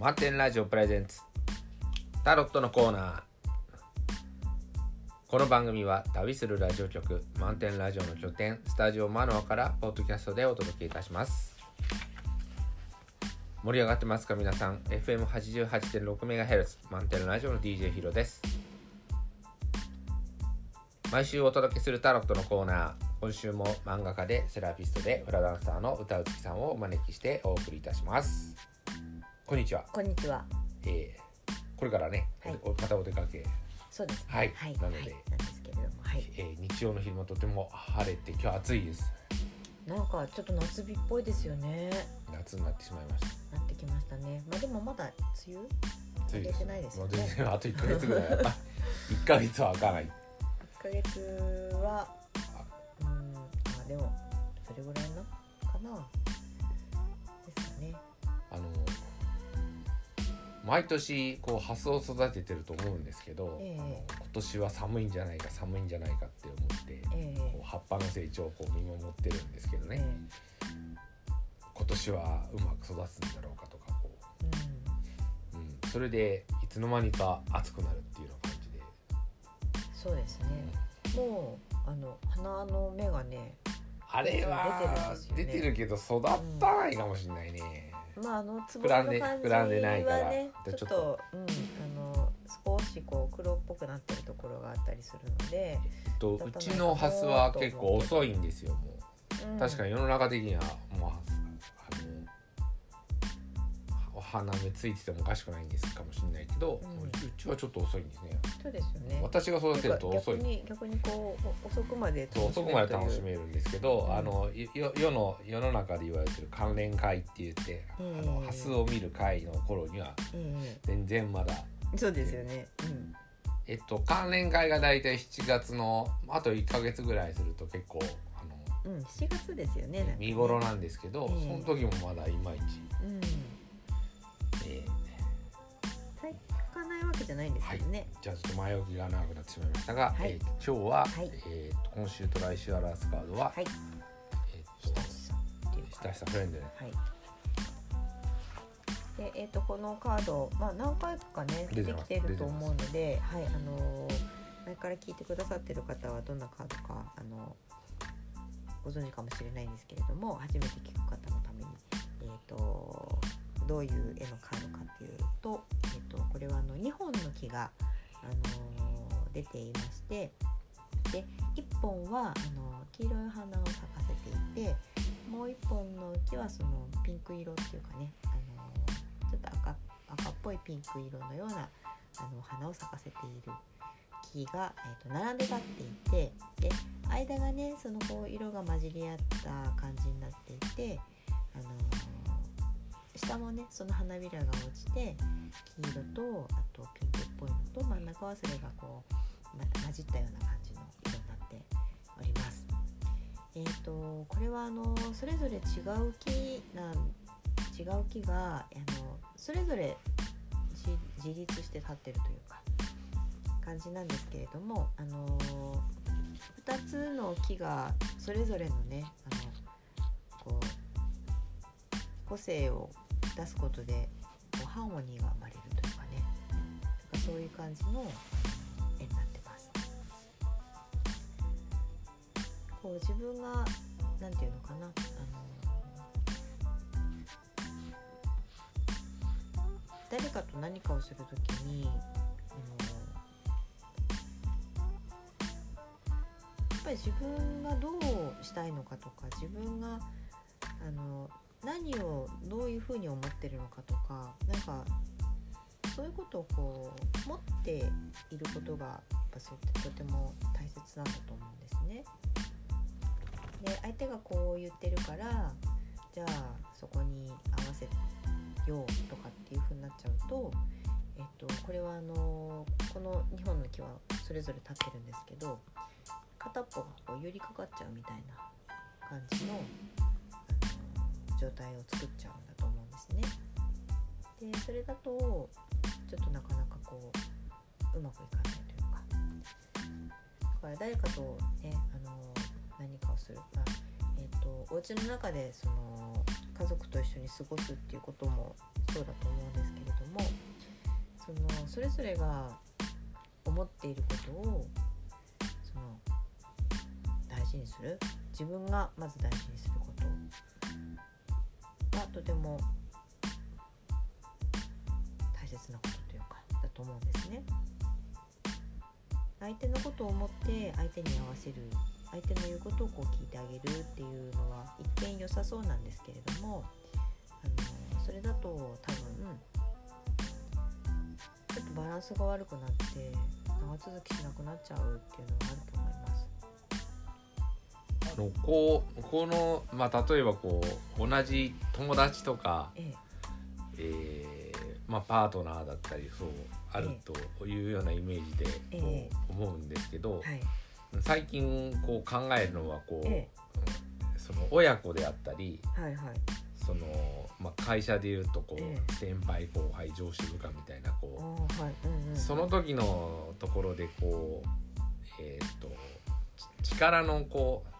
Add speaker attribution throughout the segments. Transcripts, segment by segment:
Speaker 1: 満点ラジオプレゼンツ。タロットのコーナー。この番組は旅するラジオ局満点ラジオの拠点スタジオマノアからポッドキャストでお届けいたします。盛り上がってますか皆さん。FM88.6MHz 満点ラジオの DJ ヒロです。毎週お届けするタロットのコーナー。今週も漫画家でセラピストでフラダンサーの歌うつきさんをお招きしてお送りいたします。こんにちは、
Speaker 2: こんにちは。
Speaker 1: えー、これからね、
Speaker 2: はい
Speaker 1: おまたお出かけ、
Speaker 2: そうですね。
Speaker 1: はい
Speaker 2: はい、
Speaker 1: なので
Speaker 2: はいなんですけれども、はい。
Speaker 1: えー日曜の昼もとても晴れて今日暑いです
Speaker 2: なんかちょっと夏日っぽいですよね。
Speaker 1: 夏になってしまいました
Speaker 2: なってきましたね。まあでもまだ梅雨
Speaker 1: 暑い
Speaker 2: 出てないですよね
Speaker 1: もう全然あと1ヶ月ぐらいあ1 ヶ月は開かない
Speaker 2: 一ヶ月は、うん、あでもそれぐらいなかな。
Speaker 1: 毎年こう発想を育ててると思うんですけど、
Speaker 2: ええ。
Speaker 1: あの今年は寒いんじゃないか寒いんじゃないかって思って、
Speaker 2: え
Speaker 1: こう葉っぱの成長をこう見守ってるんですけど
Speaker 2: え
Speaker 1: ね、今年はうまく育つんだろうかとかこ
Speaker 2: えうん、
Speaker 1: う、うん、それでいつの間にか暑くなるっていうような感じで、
Speaker 2: そうですね。もうあの花の芽がね、
Speaker 1: あれは出て
Speaker 2: る
Speaker 1: けど育たないかもしれないね、
Speaker 2: まああのつ
Speaker 1: らんで膨らんでないから
Speaker 2: はね
Speaker 1: でちょっと。
Speaker 2: うんあの少しこう黒っぽくなってるところがあったりするので、
Speaker 1: えっとうちのハスは結構遅いんですよもう。
Speaker 2: うん。
Speaker 1: 確かに世の中的にはもうお花芽ついててもおかしくないんですかもしれないけど、
Speaker 2: う
Speaker 1: うんちはちょっと遅いんですね
Speaker 2: そうですよね。
Speaker 1: 私が育てると遅い
Speaker 2: 逆に逆にこうお遅くまで
Speaker 1: 遅くまで楽し
Speaker 2: る
Speaker 1: めるんですけど、
Speaker 2: うん
Speaker 1: あのよ世の世の中で言われてる関連会って言って、
Speaker 2: うん
Speaker 1: あのハスを見る会の頃には全然まだ
Speaker 2: えそうですよね。うん。
Speaker 1: えっと関連会が大体7月のあと1ヶ月ぐらいすると結構あの
Speaker 2: うん、7月ですよね。
Speaker 1: 見頃なんですけど、
Speaker 2: ええ
Speaker 1: その時もまだいまいち、
Speaker 2: うん。
Speaker 1: え
Speaker 2: 咲かない。わけじゃない。んですけどね。
Speaker 1: じゃあちょっと前置きが長くなってしまいましたが、
Speaker 2: はい。
Speaker 1: えー今日は、
Speaker 2: はい。
Speaker 1: えーと今週と来週アラースカードは、
Speaker 2: はい。
Speaker 1: えー
Speaker 2: っていうか
Speaker 1: 親しさフレンドで
Speaker 2: はい。で、えっ、とこのカード、まあ何回かね出てきてると思うので、はい、あのー前から聞いてくださってる方はどんなカードかあのご存知かもしれないんですけれども、初めて聞く方のために、えっ、とどういう絵のカードかっていうと、えっ、とこれはあの2本の木があのー出ていまして、で1本はあの黄色い花を咲かせていて。もう一本の木はそのピンク色っていうかね、あのちょっと赤赤っぽいピンク色のようなあの花を咲かせている木が、えー、と並んで立っていてで間がねそのこう色が混じり合った感じになっていて、あの下もねその花びらが落ちて黄色とあとピンクっぽいのと真ん中はそれがこう、ま、混じったような感じの色になっております。えー、とこれはあのそれぞれ違う木なん違う木があのそれぞれ自自立して立ってるというか感じなんですけれどもあの2つの木がそれぞれのねあのこう個性を出すことでこうハーモニーが生まれるというかねなんかそういう感じの絵になってます。こう自分がなんていうのかなあの誰かと何かをするときにあのやっぱり自分がどうしたいのかとか自分があの何をどういうふうに思ってるのかとかなんかそういうことをこう持っていることがやっぱそうとても大切なんだと思うんですね。で相手がこう言ってるからじゃあそこに合わせようとかっていう風になっちゃうと、えっと、これはあのこの2本の木はそれぞれ立ってるんですけど片っぽがこう寄りかかっちゃうみたいな感じの状態を作っちゃうんだと思うんですね。でそれだとちょっとなかなかこううまくいかないというか。だから誰かとねあの何かをする、まあえー、とお家の中でその家族と一緒に過ごすっていうこともそうだと思うんですけれどもそのそれぞれが思っていることをその大事にする。自分がまず大事にすること。がとても大切なことというかだと思うんですね。相手のことを思って相手に合わせる相手の言うことをこう聞いてあげるっていうのは一見良さそうなんですけれどもあのそれだと多分ちょっとバランスが悪くなって長続きしなくなっちゃうっていうのがあると。
Speaker 1: こうこのまあ例えばこう同じ友達とか、
Speaker 2: え
Speaker 1: え。ーまあ、パートナーだったりそうあるというようなイメージで
Speaker 2: え
Speaker 1: こ
Speaker 2: え
Speaker 1: う思うんですけど、
Speaker 2: えはい。
Speaker 1: 最近こう考えるのはこう、
Speaker 2: え
Speaker 1: その親子であったり
Speaker 2: はいはい。
Speaker 1: その、まあ、会社でいうとこう、
Speaker 2: え
Speaker 1: 先輩後輩上司部下みたいな
Speaker 2: あ
Speaker 1: こ
Speaker 2: ーはい。うんうん
Speaker 1: うその時のところでこうえーっとち力のこう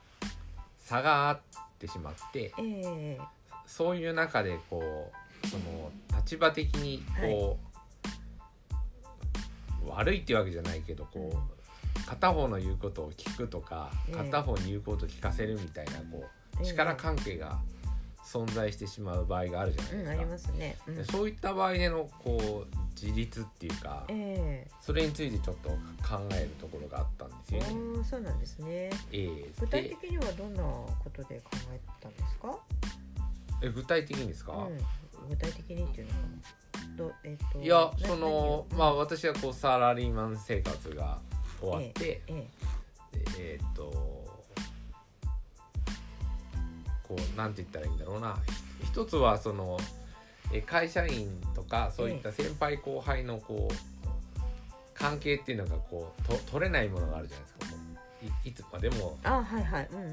Speaker 1: 差があってしまって
Speaker 2: ええ。
Speaker 1: そういう中でこうその立場的にこう、悪いっていうわけじゃないけどこう片方の言うことを聞くとか
Speaker 2: ええ。
Speaker 1: 片方に言うことを聞かせるみたいなこう力関係が存在してしまう場合があるじゃないですか。
Speaker 2: うんありますね。うん
Speaker 1: でそういった場合でのこう自立っていうか
Speaker 2: え
Speaker 1: それについてちょっと考えるところがあったんです
Speaker 2: え
Speaker 1: よね。
Speaker 2: ああそうなんですね。
Speaker 1: ええ
Speaker 2: 具体
Speaker 1: で
Speaker 2: 的にはどんなことで考えたんですか？
Speaker 1: え具体的にですか、
Speaker 2: うん、具体的にっていうのかな。どえっ、と
Speaker 1: いや
Speaker 2: な
Speaker 1: そのまあ私はこうサラリーマン生活が終わって、
Speaker 2: え
Speaker 1: でえーっとこうなんて言ったらいいんだろうな。ひ一つはそのえ会社員とかそういった先輩後輩のこう関係っていうのがこうと取れないものがあるじゃないですか。もういいつまでも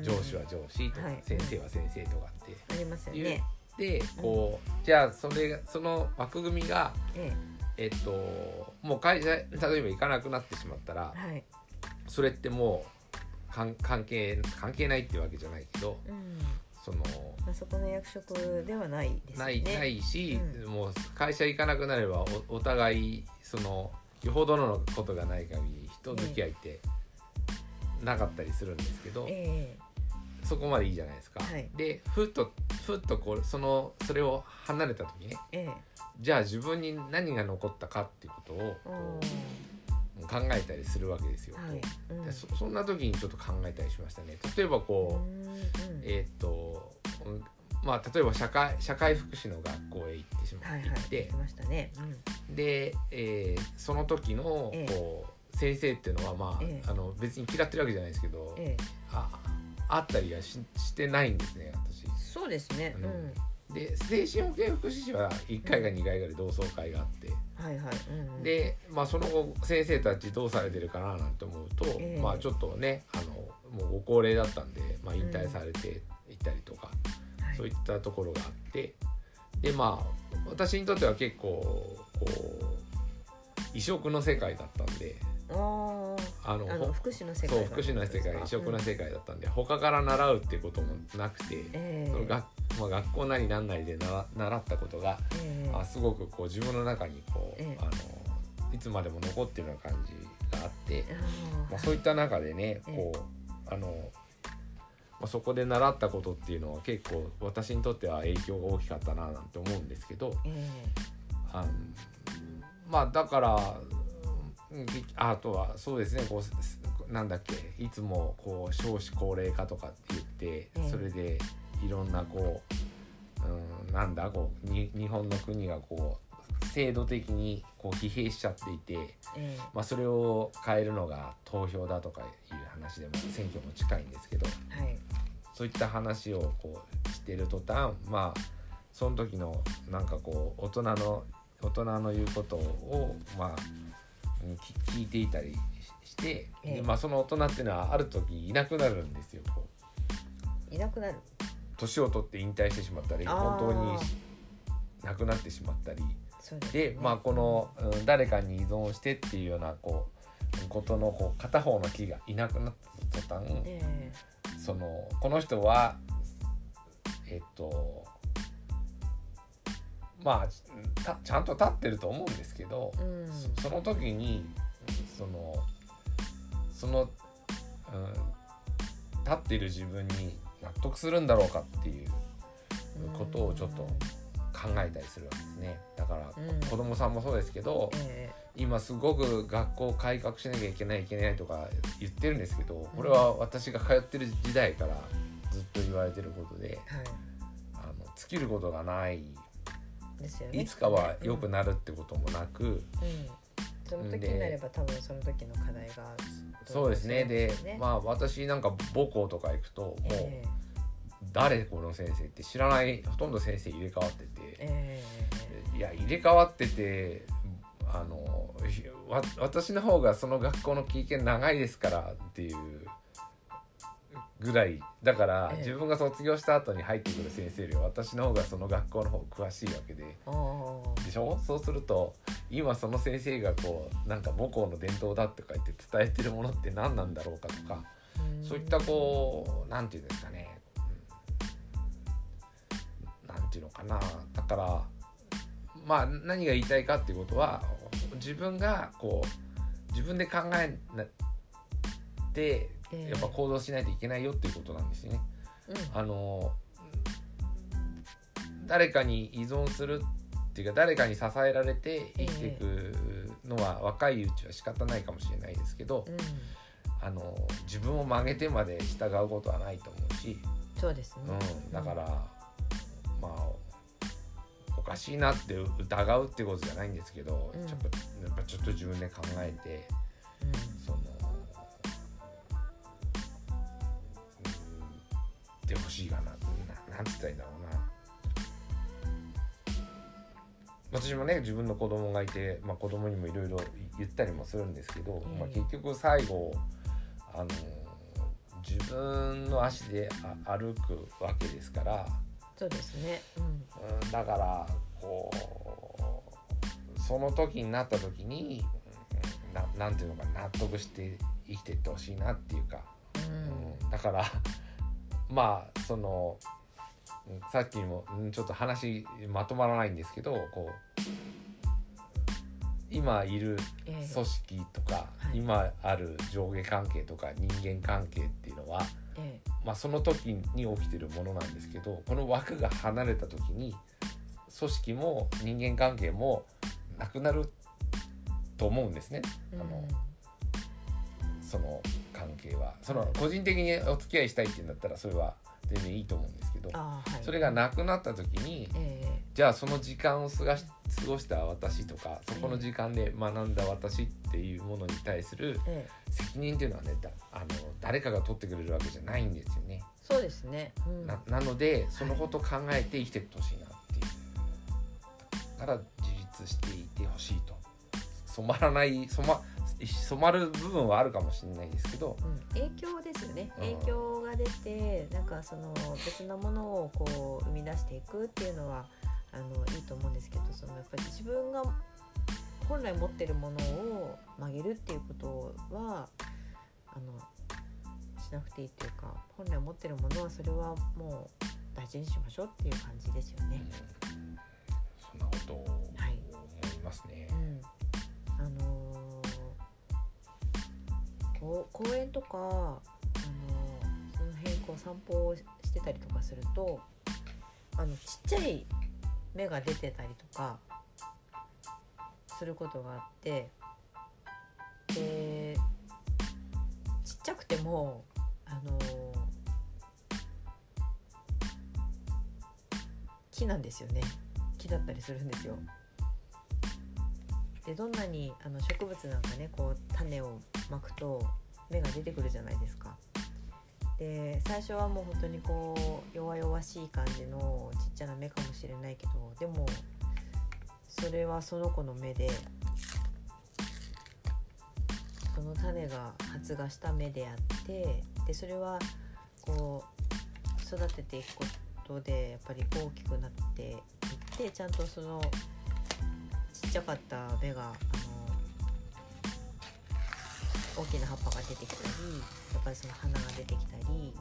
Speaker 1: 上司は上司とか、
Speaker 2: はい。
Speaker 1: 先生は先生とかって。
Speaker 2: ありますよね。
Speaker 1: でこう、じゃあそれがその枠組みが
Speaker 2: え
Speaker 1: え。っともう会社例えば行かなくなってしまったら
Speaker 2: えはい。
Speaker 1: それってもう関関係関係ないっていうわけじゃないけど
Speaker 2: うん。
Speaker 1: その
Speaker 2: まあそこの役職ではないですね。
Speaker 1: ないないし、
Speaker 2: う
Speaker 1: もう会社行かなくなればおお互いそのよほどのことがない限り人付き合いってなかったりするんですけど、
Speaker 2: え
Speaker 1: そこまでいいじゃないですか。
Speaker 2: はい。
Speaker 1: でふっとふっとこうそのそれを離れた時ね
Speaker 2: ええ。
Speaker 1: じゃあ自分に何が残ったかっていうことを
Speaker 2: え
Speaker 1: こ
Speaker 2: う
Speaker 1: う考えたりするわけですよ。
Speaker 2: んはい。うん
Speaker 1: でそそんな時にちょっと考えたりしましたね。例えばこう、
Speaker 2: うんうん
Speaker 1: えーっとうんまあ例えば社会社会福祉の学校へ行ってしま
Speaker 2: はいはい。
Speaker 1: 行って。で、えーその時の
Speaker 2: ええ
Speaker 1: こう先生っていうのはまあ,、
Speaker 2: ええ
Speaker 1: あの別に嫌ってるわけじゃないですけど、
Speaker 2: ええ
Speaker 1: ああったりはししてないんですね私。
Speaker 2: そうですね。
Speaker 1: う
Speaker 2: うんん。
Speaker 1: で精神保健福祉士は1回か2回ぐらい同窓会があって、
Speaker 2: はいはい。うんうん、
Speaker 1: で、まあ、その後先生たちどうされてるかななんて思うと、
Speaker 2: ええ。
Speaker 1: まあちょっとねあのもうご高齢だったんで、まあ、引退されていったりとか、
Speaker 2: はい、
Speaker 1: そういったところがあって。でまあ私にとっては結構こう異色の世界だったんで
Speaker 2: あー。
Speaker 1: あの
Speaker 2: 福祉の世界
Speaker 1: そう福祉の世界異色な世界だったんで、他から習うっていうこともなくて、
Speaker 2: ええ。
Speaker 1: その学まあ、学校なりなんなりで習習ったことが、
Speaker 2: ええ。
Speaker 1: あすごくこう自分の中にこう、
Speaker 2: ええ。
Speaker 1: あのいつまでも残ってるような感じがあって、まあ、そういった中でね
Speaker 2: ええ。
Speaker 1: こうあの、まあ、そこで習ったことっていうのは結構私にとっては影響が大きかったななんて思うんですけど
Speaker 2: え
Speaker 1: あのまあだからうんあとはそうですねこうなんだっけいつもこう少子高齢化とかって言って
Speaker 2: ええ
Speaker 1: それでいろんなこう、うん、なんだこうに日本の国がこう制度的にこう疲弊しちゃっていて。
Speaker 2: ええ
Speaker 1: まあ、それを変えるのが投票だとかいう話でも選挙も近いんですけど
Speaker 2: えはい
Speaker 1: そういった話をこうしてる途端まあその時のなんかこう大人の大人の言うことをまあうんき聞いていたりしして、
Speaker 2: ええ。
Speaker 1: でまあ、その大人っていうのはある時いなくなるんですよ
Speaker 2: いなくなる。
Speaker 1: 年を取って引退してしまったり本当に亡くなってしまったり。
Speaker 2: です、
Speaker 1: で、まあこの、うん、誰かに依存してっていうようなこうことのこう片方の木がいなくなった途端、
Speaker 2: え。
Speaker 1: そのこの人はえっとまあたちゃんと立ってると思うんですけど、
Speaker 2: うん。
Speaker 1: そその時にそのその、うん、立っている自分に納得するんだろうかっていうことをちょっと考えたりするわけですね。だから、
Speaker 2: うん。
Speaker 1: 子供さんもそうですけど
Speaker 2: え
Speaker 1: 今すごく学校を改革しなきゃいけないいけないとか言ってるんですけどこれは私が通ってる時代からずっと言われてることで
Speaker 2: えは
Speaker 1: あの尽きることがない
Speaker 2: いですよね。
Speaker 1: いつかは良くなるってこともなく、
Speaker 2: うん、その時になれば多分その時の課題が
Speaker 1: そうですね。で
Speaker 2: あ
Speaker 1: まあ私なんか母校とか行くともう
Speaker 2: え
Speaker 1: 誰この先生って知らないほとんど先生入れ替わってて。
Speaker 2: ええ。
Speaker 1: いや入れ替わっててあのわ私の方がその学校の経験長いですからっていうぐらいだから、
Speaker 2: ええ。
Speaker 1: 自分が卒業した後に入ってくる先生より私の方がその学校の方詳しいわけで。でしょ？そうすると今その先生がこうなんか母校の伝統だとか言って伝えてるものって何なんだろうかとか
Speaker 2: うん。
Speaker 1: そういったこうなんていうんですかね、うん。なんていうのかな。だからまあ何が言いたいかっていうことは自分がこう自分で考えて
Speaker 2: ええ
Speaker 1: やっぱ行動しないといけないよっていうことなんですよね。
Speaker 2: うん。
Speaker 1: あの誰かに依存するっていうか誰かに支えられて生きていくのは若いうちは仕方ないかもしれないですけど、
Speaker 2: うん。
Speaker 1: あの自分を曲げてまで従うことはないと思うし、
Speaker 2: そうですね、
Speaker 1: うん、だから、まあおかしいなって疑うってことじゃないんですけど、
Speaker 2: うん。
Speaker 1: ちょっとやっぱちょっと自分で考えて
Speaker 2: うん
Speaker 1: でほしいかなななんつったらいいんだろうな。私もね自分の子供がいて、まあ、子供にもいろいろ言ったりもするんですけど、
Speaker 2: ええ
Speaker 1: まあ、結局最後あの自分の足であ歩くわけですから、
Speaker 2: そうですね。うん。
Speaker 1: うん、だからこうその時になった時にうんななんていうのか納得して生きていってほしいなっていうか、
Speaker 2: うん。
Speaker 1: うんだからまあそのうんさっきもうんちょっと話まとまらないんですけどこう今いる
Speaker 2: ええ。
Speaker 1: 組織とか、
Speaker 2: はい。
Speaker 1: 今ある上下関係とか人間関係っていうのは、
Speaker 2: え
Speaker 1: まあ、その時に起きてるものなんですけどこの枠が離れた時に組織も人間関係もなくなると思うんですね。
Speaker 2: え
Speaker 1: あのその関係は。その個人的にお付き合いしたいっていうんだったらそれは全然いいと思うんですけど
Speaker 2: はい。
Speaker 1: それがなくなった時に
Speaker 2: え
Speaker 1: じゃあその時間を過ごし過ごした私とかそこの時間で学んだ私っていうものに対する責任っていうのはねだあの誰かが取ってくれるわけじゃないんですよね。
Speaker 2: そうですね、うん、
Speaker 1: ななのでそのことを考えて生きてってほしいなっていう。だから自立していてほしいと。染まらない染ま染まる部分はあるかもしれないですけど
Speaker 2: うん、影響ですよね。
Speaker 1: うん。
Speaker 2: 影響が出てなんかその別なものをこう生み出していくっていうのはあのいいと思うんですけどそのやっぱり自分が本来持ってるものを曲げるっていうことはあのしなくていいっていうか本来持ってるものはそれはもう大事にしましょうっていう感じですよね。
Speaker 1: うん。そんなことを思
Speaker 2: はい。
Speaker 1: いますね。
Speaker 2: う。ん、あのー公園とか、あのその辺こう散歩をしてたりとかするとあのちっちゃい芽が出てたりとかすることがあってでちっちゃくてもあの木なんですよね木だったりするんですよ。でどんなにあの植物なんかねこう種をまくと芽が出てくるじゃないですか。で最初はもう本当にこう弱々しい感じのちっちゃな芽かもしれないけどでもそれはその子の芽でその種が発芽した芽であってでそれはこう育てていくことでやっぱり大きくなっていってちゃんとそのちっちゃかった芽があの大きな葉っぱが出てきたりやっぱりその花が出てきたり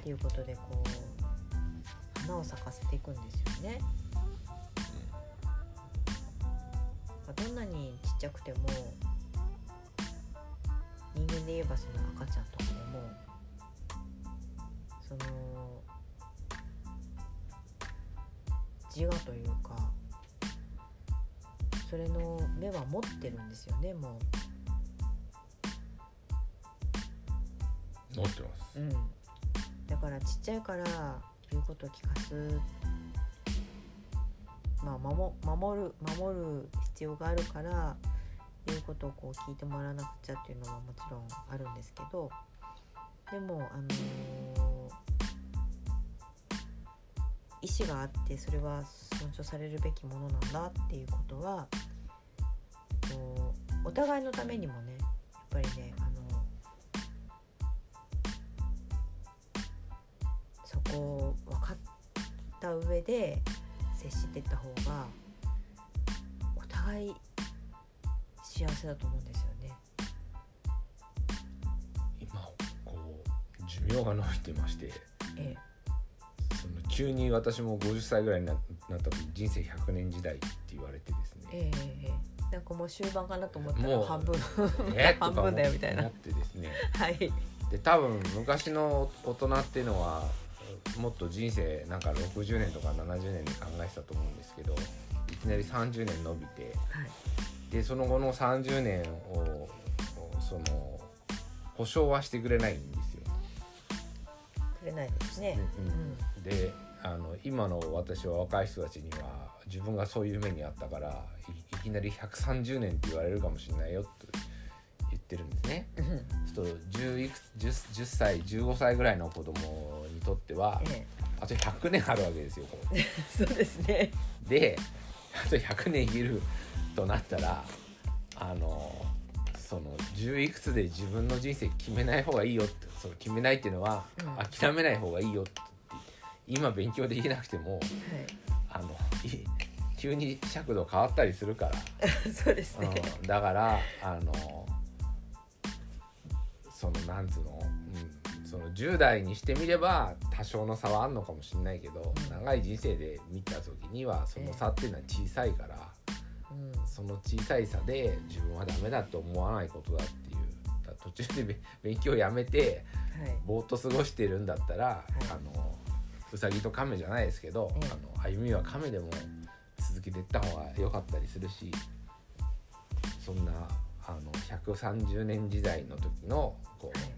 Speaker 2: っていうことでこう花を咲かせていくんですよね。どんなにちっちゃくても人間で言えばその赤ちゃんとかでもその自我というかそれの目は持ってるんですよねもう
Speaker 1: 持ってます。
Speaker 2: う、ん、だからちっちゃいから言うことを聞かす。まあ守守る守る必要があるから言うことをこう聞いてもらわなくちゃっていうのはもちろんあるんですけどでもあのー意思があってそれは尊重されるべきものなんだっていうことはこうお互いのためにもねやっぱりねこを分かった上で接していった方がお互い幸せだと思うんですよね。
Speaker 1: 今こう寿命が伸びてまして
Speaker 2: え
Speaker 1: その急に私も50歳ぐらいにななった時人生100年時代って言われてです
Speaker 2: え
Speaker 1: ね、
Speaker 2: ええええ。なんかもう終盤かなと思った
Speaker 1: もう
Speaker 2: ら半分。
Speaker 1: えっと
Speaker 2: 半分だよみたいな。
Speaker 1: 思ってですね。
Speaker 2: はい。
Speaker 1: で多分昔の大人っていうのはもっと人生なんか60年とか70年に考えてたと思うんですけどいきなり30年伸びて
Speaker 2: はい
Speaker 1: でその後の30年をその保証はしてくれないんですよ。
Speaker 2: くれないですね。
Speaker 1: うんであの今の私は若い人たちには自分がそういう目にあったからいいきなり130年って言われるかもしれないよと言ってるんですね。ちょっと 10, いくつ 10, 10歳15歳ぐらいの子供にとっては
Speaker 2: え
Speaker 1: あと100年あるわけですよ。こう
Speaker 2: え そうですね。
Speaker 1: であと100年生きるとなったらあのその10いくつで自分の人生決めない方がいいよってその決めないっていうのは、
Speaker 2: うん
Speaker 1: 諦めない方がいいよって今勉強できなくても
Speaker 2: はい。
Speaker 1: あのい急に尺度変わったりするから、
Speaker 2: そうですね。
Speaker 1: うん、だからあのそのなんつうの、うん、その10代にしてみれば多少の差はあるのかもしれないけど、
Speaker 2: うん。
Speaker 1: 長い人生で見た時にはその差っていうのは小さいから。
Speaker 2: うん。
Speaker 1: その小さい差で自分はダメだと思わないことだっていう。途中でべ 勉強やめて
Speaker 2: はい。
Speaker 1: ぼーっと過ごしてるんだったら、
Speaker 2: い。
Speaker 1: あのうさぎと亀じゃないですけど、
Speaker 2: ええ。
Speaker 1: あの歩みは亀でも続けていった方が良かったりするしそんなあの130年時代の時のこう、
Speaker 2: はい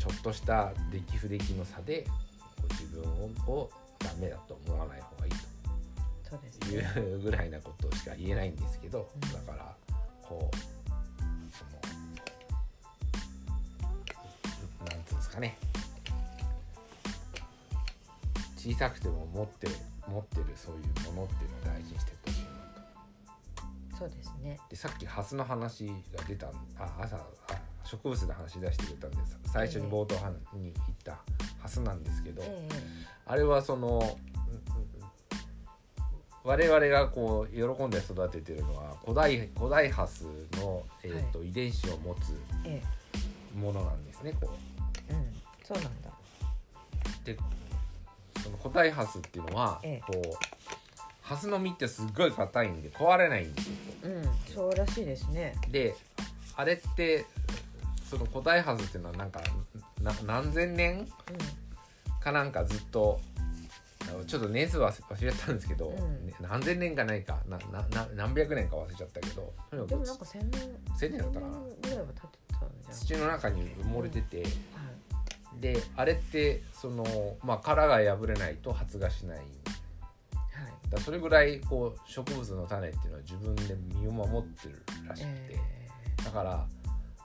Speaker 1: ちょっとした出来不出来の差でこう自分ををダメだと思わない方がいいと。い
Speaker 2: ね。
Speaker 1: うぐらいなことしか言えないんですけど、
Speaker 2: うん
Speaker 1: だからこうそのなんていうんですかね小さくても持って持ってるそういうものっていうのを大事にして。
Speaker 2: そうですね。
Speaker 1: でさっきハスの話が出たんあ朝あ植物の話出してくれたんです最初に冒頭に言ったハスなんですけど、
Speaker 2: え
Speaker 1: あれはそのうん我々がこう喜んで育ててるのは古代古代ハスの、えーと遺伝子を持つ
Speaker 2: ええ
Speaker 1: ものなんですね。こ
Speaker 2: えうん。そうなんだ。
Speaker 1: うでその古代ハスっていうのは、
Speaker 2: ええ
Speaker 1: こうハスの実ってすっごい硬いんで壊れないんですよ。
Speaker 2: うん。そうらしいですね。
Speaker 1: であれってその古代ハスっていうのはなんかな何千年
Speaker 2: う
Speaker 1: かなんかずっとちょっと年数は忘れちゃったんですけど、
Speaker 2: うん
Speaker 1: ね何千年かないかななな何百年か忘れちゃったけど
Speaker 2: でもなんか千年
Speaker 1: 千年だったかな
Speaker 2: ぐらいは経ってたんじゃん。
Speaker 1: 土の中に埋もれてて、
Speaker 2: はい。
Speaker 1: であれってその、まあ、殻が破れないと発芽しない。だそれぐらいこう植物の種っていうのは自分で身を守ってるらしくて、
Speaker 2: え
Speaker 1: だから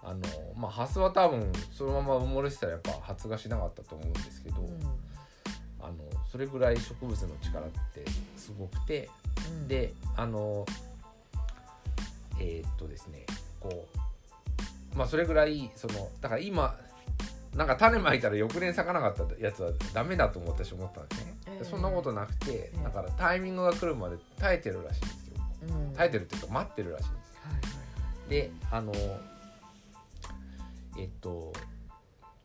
Speaker 1: あのまあハスは多分そのまま埋もれてたらやっぱ発芽しなかったと思うんですけど、
Speaker 2: えうん。
Speaker 1: あのそれぐらい植物の力ってすごくて
Speaker 2: うん。
Speaker 1: であのえーっとですねこうまあそれぐらいそのだから今なんか種まいたら翌年咲かなかったやつはダメだと思私思ったんですね、
Speaker 2: ええ
Speaker 1: でそんなことなくて
Speaker 2: え
Speaker 1: だからタイミングが来るまで耐えてるらしいんですよ。
Speaker 2: うん。
Speaker 1: 耐えてるっていうか待ってるらしいんですよ。
Speaker 2: はいはい。
Speaker 1: であのえっと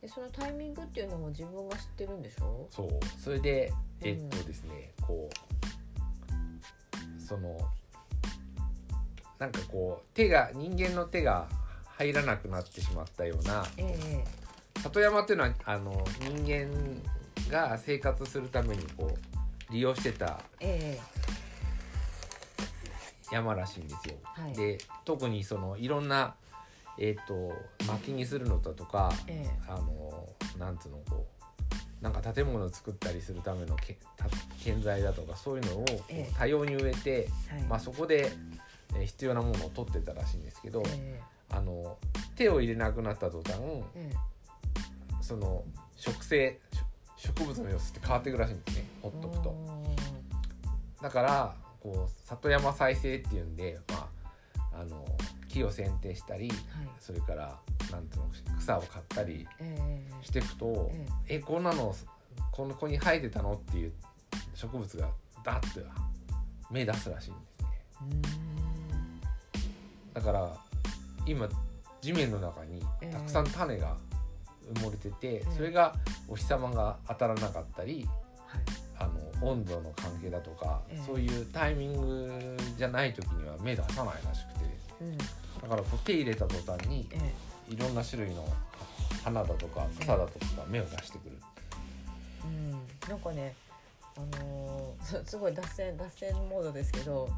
Speaker 2: でそのタイミングっていうのも自分が知ってるんでしょ？
Speaker 1: そう。それで
Speaker 2: うん
Speaker 1: えっとですね、こうそのなんかこう手が人間の手が入らなくなってしまったような
Speaker 2: え
Speaker 1: 里山っていうのはあの人間が生活するためにこう利用してた
Speaker 2: ええ。
Speaker 1: 山らしいんですよ。
Speaker 2: はい。
Speaker 1: で特にそのいろんなえっ、と薪にするのだとか
Speaker 2: ええ。
Speaker 1: あのなんつうのこうなんか建物を作ったりするためのけた建材だとかそういうのを多様に植えて、
Speaker 2: はい。
Speaker 1: まあ、そこで、えー必要なものを取ってたらしいんですけど、
Speaker 2: え。
Speaker 1: あの手を入れなくなった途端
Speaker 2: ええ
Speaker 1: その植生植植物の様子って変わっていくらしいんですね。ほ
Speaker 2: え
Speaker 1: っとくと。だからこう里山再生っていうんで、まあ、あの木を剪定したり
Speaker 2: はい。
Speaker 1: それからなんていうの草を刈ったり
Speaker 2: ええ。
Speaker 1: していくと、
Speaker 2: え
Speaker 1: え。こんなのこの子に生えてたの？っていう植物がダッと芽出すらしいんですね。だから今地面の中に
Speaker 2: ええ。
Speaker 1: たくさん種が埋もれてて、
Speaker 2: え
Speaker 1: それがお日様が当たらなかったり
Speaker 2: はい。
Speaker 1: あの温度の関係だとか、
Speaker 2: ええ
Speaker 1: そういうタイミングじゃない時には芽出さないらしくて。
Speaker 2: うん。
Speaker 1: だからこう手入れた途端に
Speaker 2: ええ
Speaker 1: いろんな種類の花だとか草だとかが芽を出してくる。
Speaker 2: うん、なんかね、あのーすすごい脱線脱線モードですけど、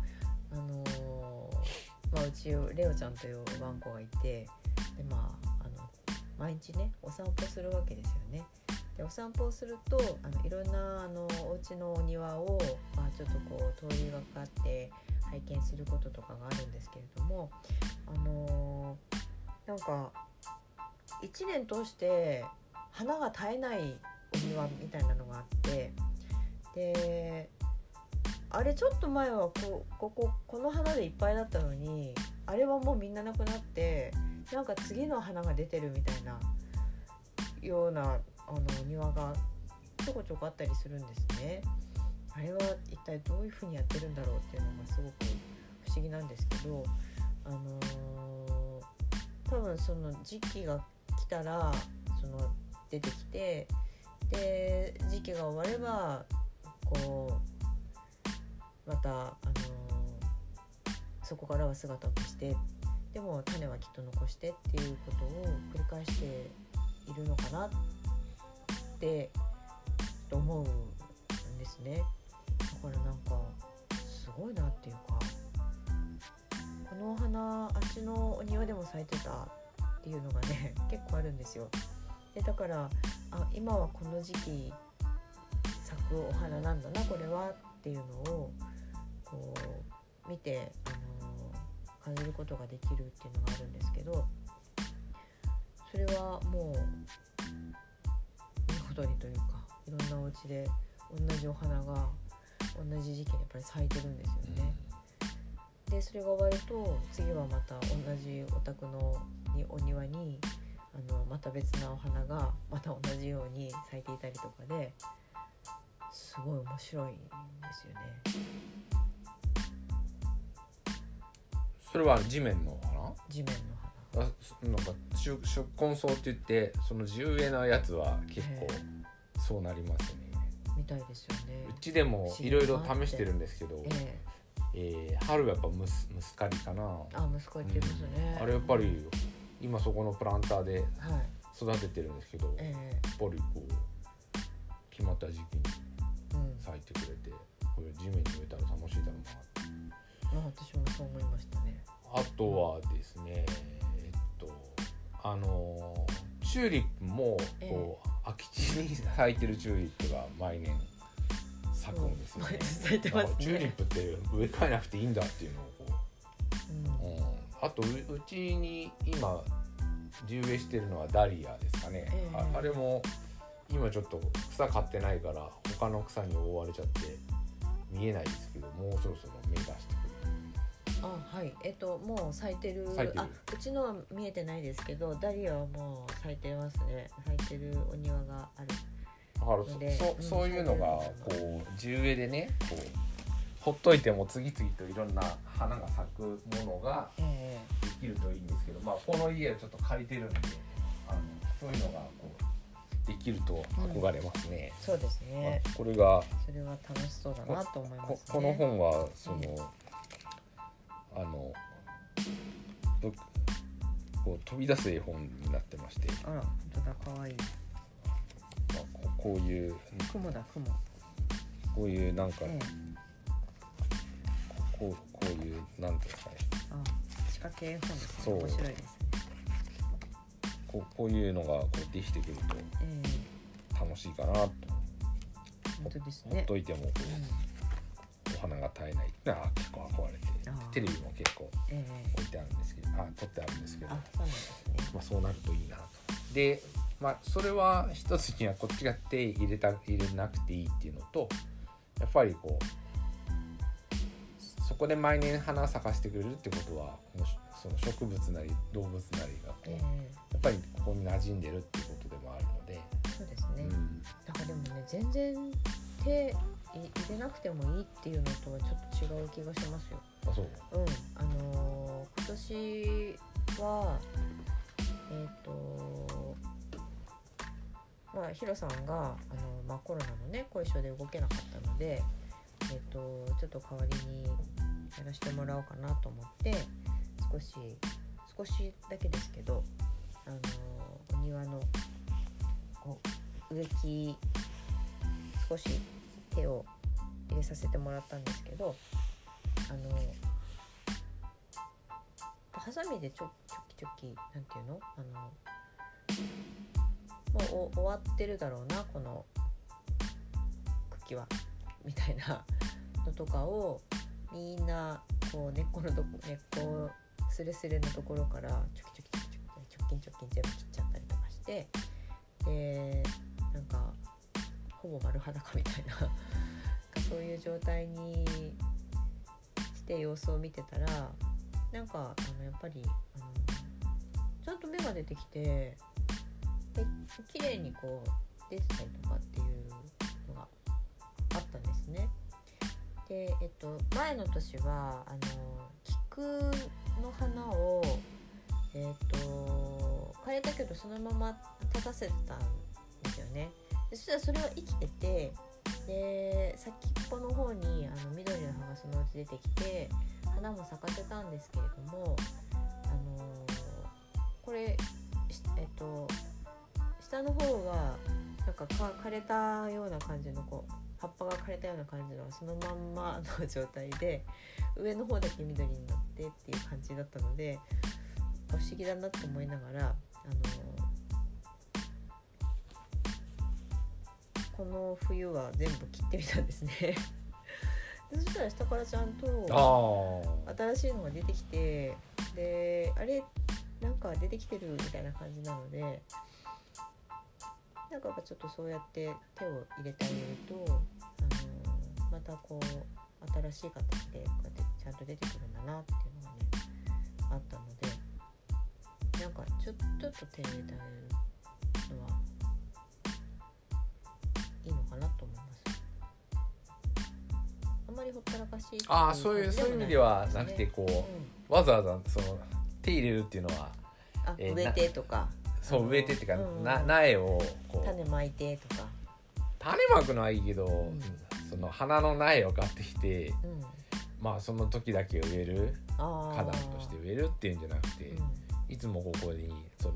Speaker 2: あのーまあ、うちレオちゃんというワンコがいてで、まあ、毎日ねお散歩するわけですよね。でお散歩をするとあのいろんなあのお家のお庭を、まあ、ちょっとこう通りがかかって拝見することとかがあるんですけれども、あのーなんか1年通して花が絶えないお庭みたいなのがあってであれちょっと前はここここの花でいっぱいだったのにあれはもうみんななくなってなんか次の花が出てるみたいなようなあの庭がちょこちょこあったりするんですね。あれは一体どういうふうにやってるんだろうっていうのがすごく不思議なんですけど、あのー多分その時期が来たらその出てきてで時期が終わればこうまた、あのーそこからは姿を消してでも種はきっと残してっていうことを繰り返しているのかなって思うんですね。だからなんかすごいなっていうかこのお花あっちのお庭でも咲いてたっていうのがね 結構あるんですよ。でだからあ今はこの時期咲くお花なんだなこれはっていうのをこう見て、あの感じることができるっていうのがあるんですけどそれはもう見事にというかいろんなお家で同じお花が同じ時期にやっぱり咲いてるんですよね。でそれが終わると次はまた同じお宅のにお庭にあのまた別なお花がまた同じように咲いていたりとかですごい面白いんですよね
Speaker 1: それは地面の花？
Speaker 2: 地面の花。
Speaker 1: あそなんか出出根草って言ってその地植えのやつは結構
Speaker 2: へ
Speaker 1: そうなりますね
Speaker 2: みたいですよね
Speaker 1: う。ちでもいろいろ試してるんですけど、
Speaker 2: え
Speaker 1: えー春はやっぱムスムスカリかな
Speaker 2: えあ息子言ってますね。
Speaker 1: あれやっぱり今そこのプランターで
Speaker 2: はい。
Speaker 1: 育ててるんですけど、やっ
Speaker 2: え
Speaker 1: ぱりこう決まった時期に。咲いてくれてこれ地面に植えたら楽しいだろうなって
Speaker 2: まあ私もそう思いましたね。
Speaker 1: あとはですねえっとあのチューリップもこう、空き地に咲いてるチューリップが毎年咲くんですよね
Speaker 2: 毎。年咲いてますね
Speaker 1: あチューリップって植え替えなくていいんだっていうのをこう、
Speaker 2: うん。
Speaker 1: うん、あとううちに今地植えしてるのはダリアですかね、
Speaker 2: ええ
Speaker 1: ああれも今ちょっと草買ってないから他の草に覆われちゃって見えないですけどもうそろそろ芽出して
Speaker 2: あはい。えっともう咲いてる。
Speaker 1: 咲いてる。
Speaker 2: あうちのは見えてないですけどダリアはもう咲いてますね。咲いてるお庭がある
Speaker 1: だからそ
Speaker 2: でうん
Speaker 1: そそういうのがこう地植えでねこうほっといても次々といろんな花が咲くものが
Speaker 2: え
Speaker 1: できるといいんですけど、まあ、この家をちょっと借りてるんであのそういうのがこうできると憧れますね。
Speaker 2: えそうですね。
Speaker 1: あこれが
Speaker 2: それは楽しそうだなと思いますね。
Speaker 1: ここの本はその、あのぶこう飛び出す絵本になってまして、
Speaker 2: あら本当だ可愛い。
Speaker 1: まあ、ここういう
Speaker 2: 雲だ雲。
Speaker 1: こういうなんか、
Speaker 2: ええ。
Speaker 1: こうこういうなんていうんですかね。
Speaker 2: あ仕掛け絵本ですね。
Speaker 1: そう。
Speaker 2: 面白いですね。
Speaker 1: こうこういうのがこうできてくると
Speaker 2: ええ。
Speaker 1: 楽しいかなと、
Speaker 2: 本当です
Speaker 1: ほっ
Speaker 2: ね
Speaker 1: といてもこう、お花が絶えない。ってのは結構憧れてテレビも結構置いてあるんですけど。あ撮ってあるんですけど。
Speaker 2: あそうなんですね。
Speaker 1: まあ、そうなるといいなと。で、まあ、それは一つにはこっちが手入れた入れなくていいっていうのとやっぱりこうそこで毎年花咲かせてくれるってことはその植物なり動物なりがこう、
Speaker 2: え
Speaker 1: やっぱりここに馴染んでるっていうことでもあるので、
Speaker 2: えそうですね、
Speaker 1: うん。
Speaker 2: なんかでもね全然手い入れなくてもいいっていうのとはちょっと違う気がしますよ。
Speaker 1: あそう
Speaker 2: うん、あのー今年はえっ、とまあヒロさんがあの、まあ、コロナのね後遺症で動けなかったので、えっとちょっと代わりにやらせてもらおうかなと思って少し少しだけですけど、あのーお庭のこう植木少し手を入れさせてもらったんですけどあのハサミでちょチョキチョキなんていうの？あのもう終わってるだろうなこの茎はみたいなのとかをみんなこう根っこのとこ根っこスレスレのところからチョキチョキチョキチョキ直近直近全部切っちゃったりとかしてでほぼ丸裸みたいな そういう状態にして様子を見てたらなんかあのやっぱりあのちゃんと芽が出てきてで綺麗にこう出てたりとかっていうのがあったんですね。で、えっと、前の年はあの菊の花をえっと枯れたけどそのまま立たせてたんですよね。そしたらそれは生きててで先っぽの方にあの緑の葉がそのうち出てきて花も咲かせたんですけれども、あのこれえっと下の方はなんか枯れたような感じのこう葉っぱが枯れたような感じのそのまんまの状態で上の方だけ緑になってっていう感じだったので不思議だなと思いながら、あのこの冬は全部切ってみたんですね。でそしたら下からちゃんと新しいのが出てきてであれなんか出てきてるみたいな感じなのでなんかやっぱちょっとそうやって手を入れてあげるとあのまたこう新しい形でこうやってちゃんと出てくるんだなっていうのがねあったのでなんかちょちょっと手入れてあげるのはいいのかなと思います。あんまりほったらかしって
Speaker 1: ああそういうそういう意味ではなくてこう、わざわざその手入れるっていうのは
Speaker 2: あ
Speaker 1: えー
Speaker 2: 植えてとか。
Speaker 1: そう植えてっていうか、
Speaker 2: うん
Speaker 1: な苗をこう
Speaker 2: 種まいてとか、
Speaker 1: 種まくのはいいけど、
Speaker 2: ん。
Speaker 1: その花の苗を買ってきて
Speaker 2: うん、
Speaker 1: まあその時だけ植える花壇として植えるっていうんじゃなくて、
Speaker 2: うん。
Speaker 1: いつもここにその、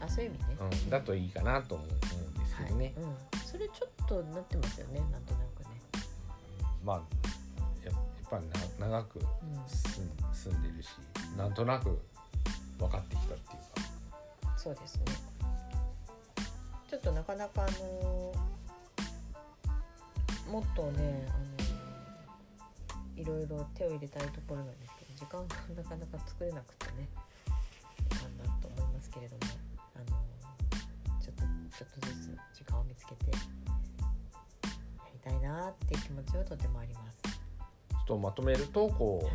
Speaker 2: あそういう意味ね、
Speaker 1: うん、だといいかなと思うんですけどね、
Speaker 2: はい。うん、それちょっとなってますよねなんとなくね、
Speaker 1: まあややっぱりな長く
Speaker 2: うん
Speaker 1: 住ん。住んでるしなんとなく分かってきたっていうか。
Speaker 2: そうですね。ちょっとなかなかあのもっとねあのいろいろ手を入れたいところなんですけど時間がなかなか作れなくてねいかんなと思いますけれどもちょっとずつ時間を見つけてやりたいなっていう気持ちはとてもあります。
Speaker 1: ちょっとまとめるとこう,、
Speaker 2: はい、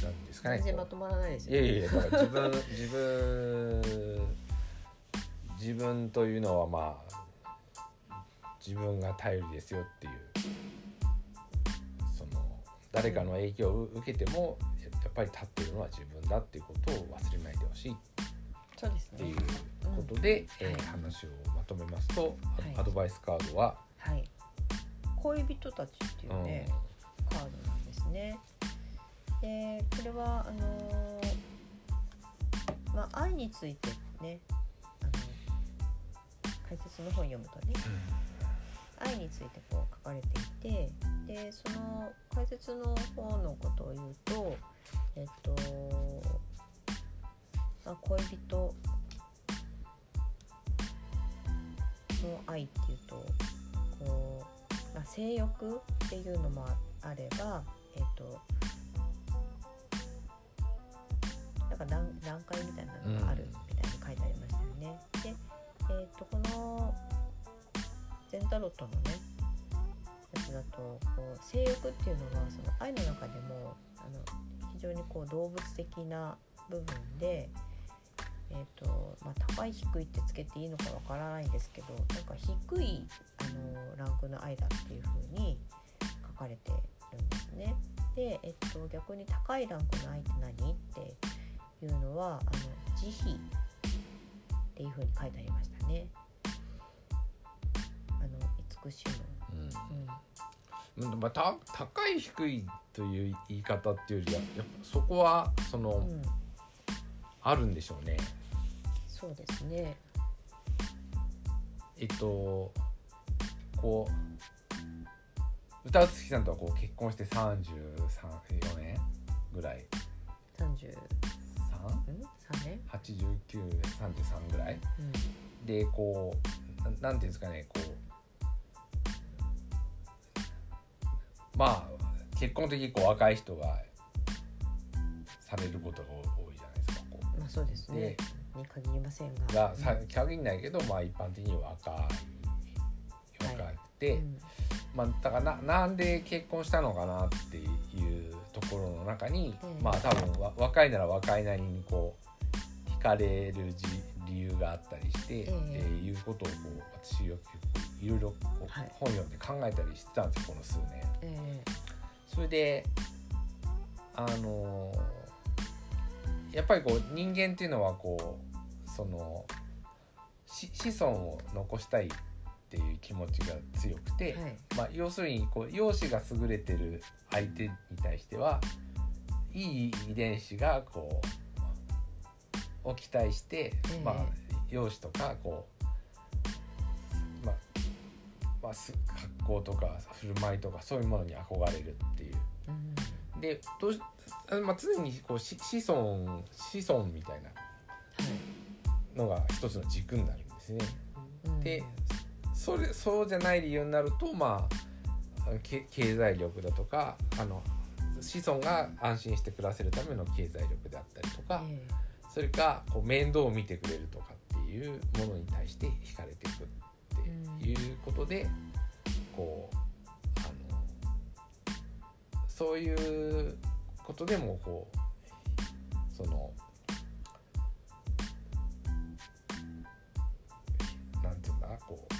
Speaker 1: なんですかね
Speaker 2: 全然まとまらないですよ。
Speaker 1: いやいやいやだから自分自分自分というのはまあ自分が頼りですよっていうその誰かの影響を受けてもややっぱり立ってるのは自分だっていうことを忘れないでほしい。っ
Speaker 2: そうですね。
Speaker 1: ていうことで、えー
Speaker 2: はい。
Speaker 1: 話をまとめますと、ア
Speaker 2: はい。
Speaker 1: アドバイスカードは、
Speaker 2: はい。恋人たちっていうね、カードなんですね。でこれはあのーまあ愛についてねあの解説の本読むとね愛についてこう書かれていてでその解説の方のことを言うとえっと、まあ、恋人の愛っていうとこう、まあ、性欲っていうのもあればえっとなんか段段階みたいなのがあるみたいに書いてありましたよね。で、えっとこのゼンタロットのねやつだとこう性欲っていうのはその愛の中でもあの非常にこう動物的な部分で、えーとまあ、高い低いってつけていいのかわからないんですけどなんか低いあのランクの愛だっていう風に書かれてるんですね。で、えっと、逆に高いランクの愛って何っていうのはあの慈悲っていう風に書いてありましたね。あの慈しむ、うん
Speaker 1: うんまあ、た高い低いという言い方っていうよりはやっぱそこはその、
Speaker 2: うん、
Speaker 1: あるんでしょうね。
Speaker 2: そうですね。
Speaker 1: えっとこう歌うつきさんとはこう結婚して33 4年ぐらい
Speaker 2: 三十、
Speaker 1: 3?8933
Speaker 2: 三？年？
Speaker 1: ぐらい
Speaker 2: うん。
Speaker 1: でこうななんていうんですかねこうまあ結婚的にこう若い人がされることが多いじゃないですかこ
Speaker 2: まあそうですね
Speaker 1: で。
Speaker 2: に限りません
Speaker 1: う
Speaker 2: が。
Speaker 1: がさ限らないけどまあ一般的に若い若くて、
Speaker 2: うん
Speaker 1: まあ、だからななんで結婚したのかなっていうところの中に、
Speaker 2: うん
Speaker 1: まあ多分わ若いなら若いなりにこう惹かれるじ理由があったりして、
Speaker 2: ええ
Speaker 1: っていうことをこう私よくいろいろ本読んで考えたりしてたんですよこの数年。
Speaker 2: え
Speaker 1: それであのやっぱりこう人間っていうのはこうそのし子孫を残したいっていう気持ちが強くて、
Speaker 2: えはい。
Speaker 1: まあ、要するにこう容姿が優れてる相手に対してはいい遺伝子がこうを期待して、
Speaker 2: ええ
Speaker 1: まあ、容姿とかこう、まあまあ、す格好とか振る舞いとかそういうものに憧れるっていう。
Speaker 2: うん。
Speaker 1: でどうまあ、常にこうし子孫子孫みたいな
Speaker 2: はい。
Speaker 1: のが一つの軸になるんですね。
Speaker 2: うん
Speaker 1: でそれそうじゃない理由になるとまあけ経済力だとかあの子孫が安心して暮らせるための経済力であったりとか、
Speaker 2: え
Speaker 1: それかこう面倒を見てくれるとかっていうものに対して惹かれていくっていうことで、こうそういうことでもこうそのなんていうんだこう